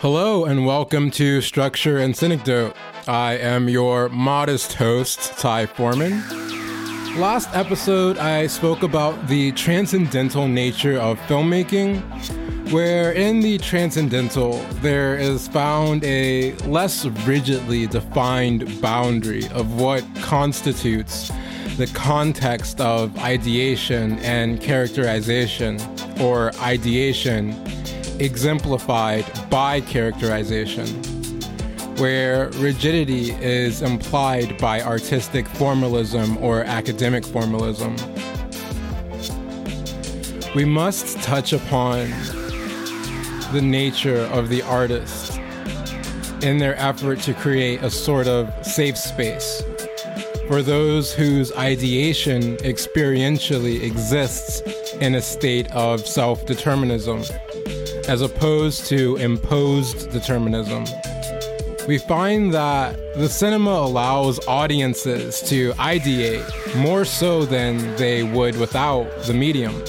Hello and welcome to Structure and Synecdoche. I am your modest host, Ty Foreman. Last episode, I spoke about the transcendental nature of filmmaking, where in the transcendental, there is found a less rigidly defined boundary of what constitutes the context of ideation and characterization, or ideation exemplified by characterization, where rigidity is implied by artistic formalism or academic formalism. We must touch upon the nature of the artist in their effort to create a sort of safe space for those whose ideation experientially exists in a state of self determinism as opposed to imposed determinism. We find that the cinema allows audiences to ideate more so than they would without the medium.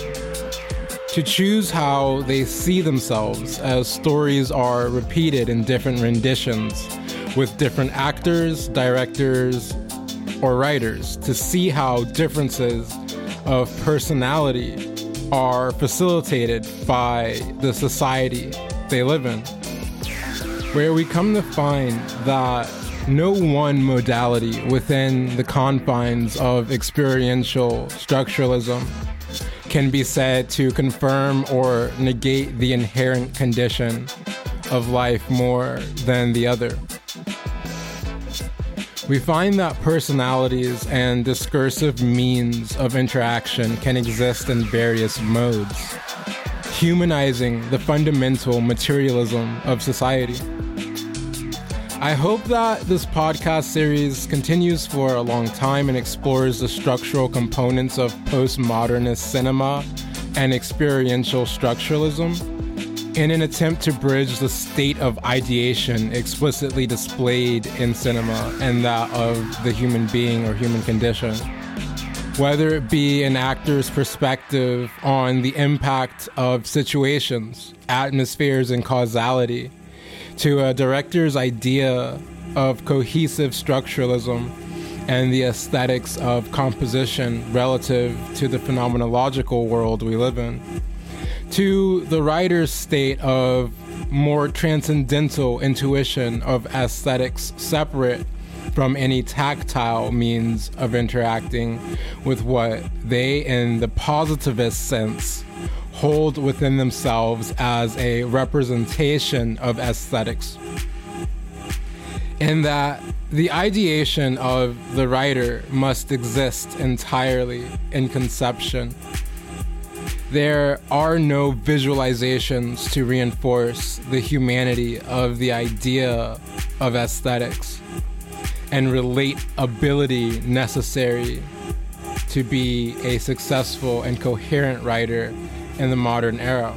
To choose how they see themselves as stories are repeated in different renditions with different actors, directors, or writers, to see how differences of personality are facilitated by the society they live in, where we come to find that no one modality within the confines of experiential structuralism can be said to confirm or negate the inherent condition of life more than the other. We find that personalities and discursive means of interaction can exist in various modes, humanizing the fundamental materialism of society. I hope that this podcast series continues for a long time and explores the structural components of postmodernist cinema and experiential structuralism in an attempt to bridge the state of ideation explicitly displayed in cinema and that of the human being or human condition. Whether it be an actor's perspective on the impact of situations, atmospheres, and causality, to a director's idea of cohesive structuralism and the aesthetics of composition relative to the phenomenological world we live in to the writer's state of more transcendental intuition of aesthetics separate from any tactile means of interacting with what they, in the positivist sense, hold within themselves as a representation of aesthetics. In that the ideation of the writer must exist entirely in conception there are no visualizations to reinforce the humanity of the idea of aesthetics and relate ability necessary to be a successful and coherent writer in the modern era.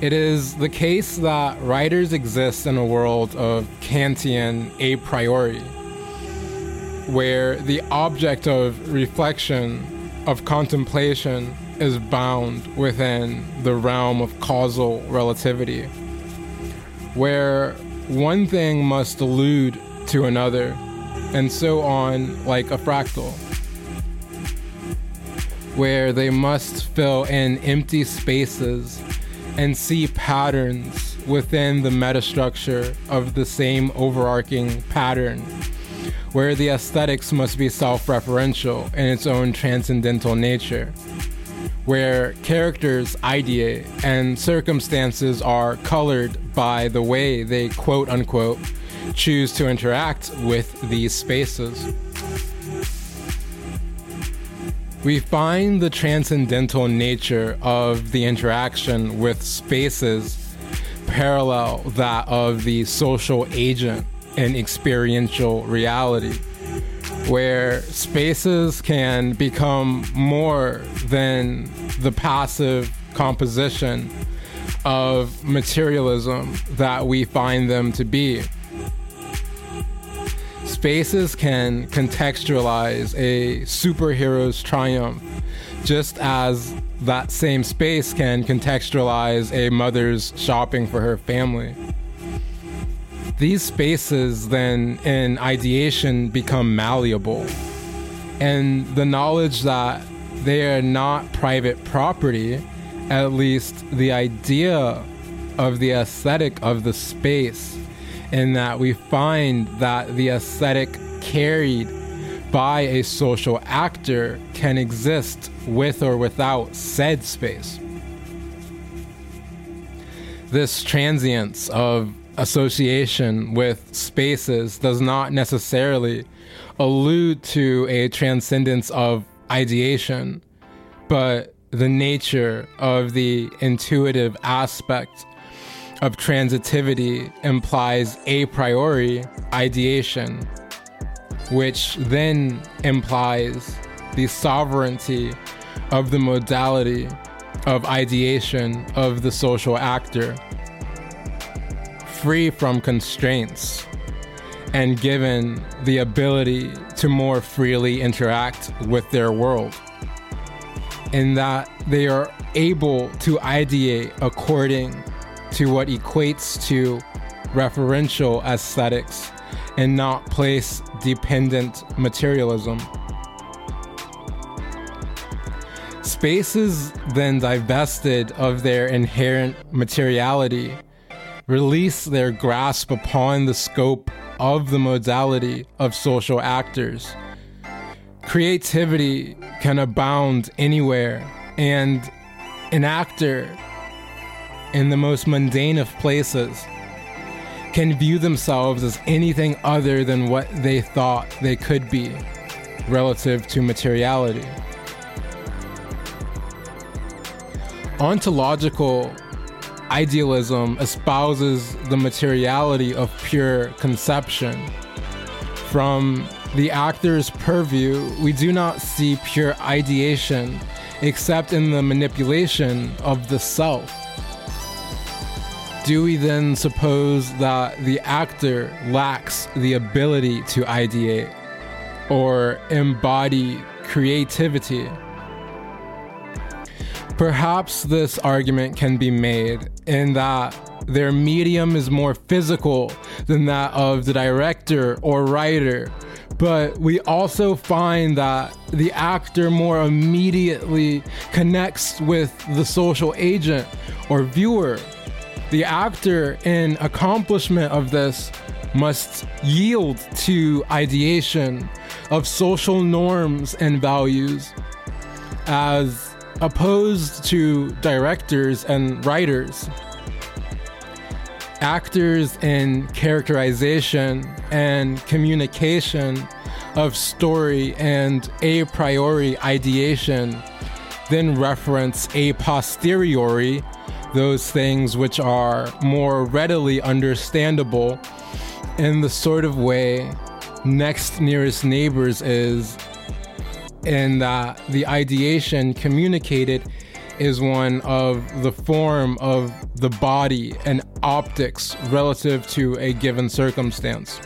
It is the case that writers exist in a world of Kantian a priori where the object of reflection, of contemplation, is bound within the realm of causal relativity, where one thing must allude to another, and so on, like a fractal, where they must fill in empty spaces and see patterns within the metastructure of the same overarching pattern where the aesthetics must be self referential in its own transcendental nature, where characters ideate and circumstances are colored by the way they quote unquote choose to interact with these spaces. We find the transcendental nature of the interaction with spaces parallel that of the social agent an experiential reality where spaces can become more than the passive composition of materialism that we find them to be. Spaces can contextualize a superhero's triumph just as that same space can contextualize a mother's shopping for her family. These spaces then in ideation become malleable, and the knowledge that they are not private property, at least the idea of the aesthetic of the space, in that we find that the aesthetic carried by a social actor can exist with or without said space. This transience of association with spaces does not necessarily allude to a transcendence of ideation, but the nature of the intuitive aspect of transitivity implies a priori ideation which then implies the sovereignty of the modality of ideation of the social actor, free from constraints and given the ability to more freely interact with their world. In that they are able to ideate according to what equates to referential aesthetics and not place dependent materialism. Spaces then divested of their inherent materiality release their grasp upon the scope of the modality of social actors. Creativity can abound anywhere, and an actor in the most mundane of places can view themselves as anything other than what they thought they could be relative to materiality. Ontological idealism espouses the materiality of pure conception. From the actor's purview, we do not see pure ideation except in the manipulation of the self do we then suppose that the actor lacks the ability to ideate or embody creativity? Perhaps this argument can be made in that their medium is more physical than that of the director or writer. But we also find that the actor more immediately connects with the social agent or viewer the actor, in accomplishment of this, must yield to ideation of social norms and values as opposed to directors and writers. Actors in characterization and communication of story and a priori ideation then reference a posteriori those things which are more readily understandable in the sort of way next nearest neighbors is that the ideation communicated is one of the form of the body and optics relative to a given circumstance.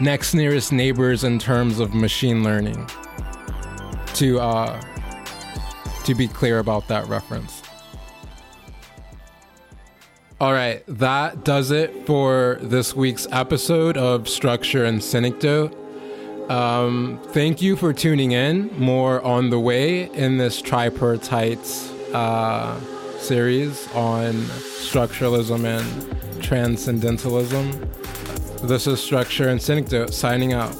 Next nearest neighbors in terms of machine learning. To uh, to be clear about that reference. All right, that does it for this week's episode of Structure and Synecdoche. Um, thank you for tuning in. More on the way in this tripartite uh, series on structuralism and transcendentalism. This is Structure and Synecdoche signing out.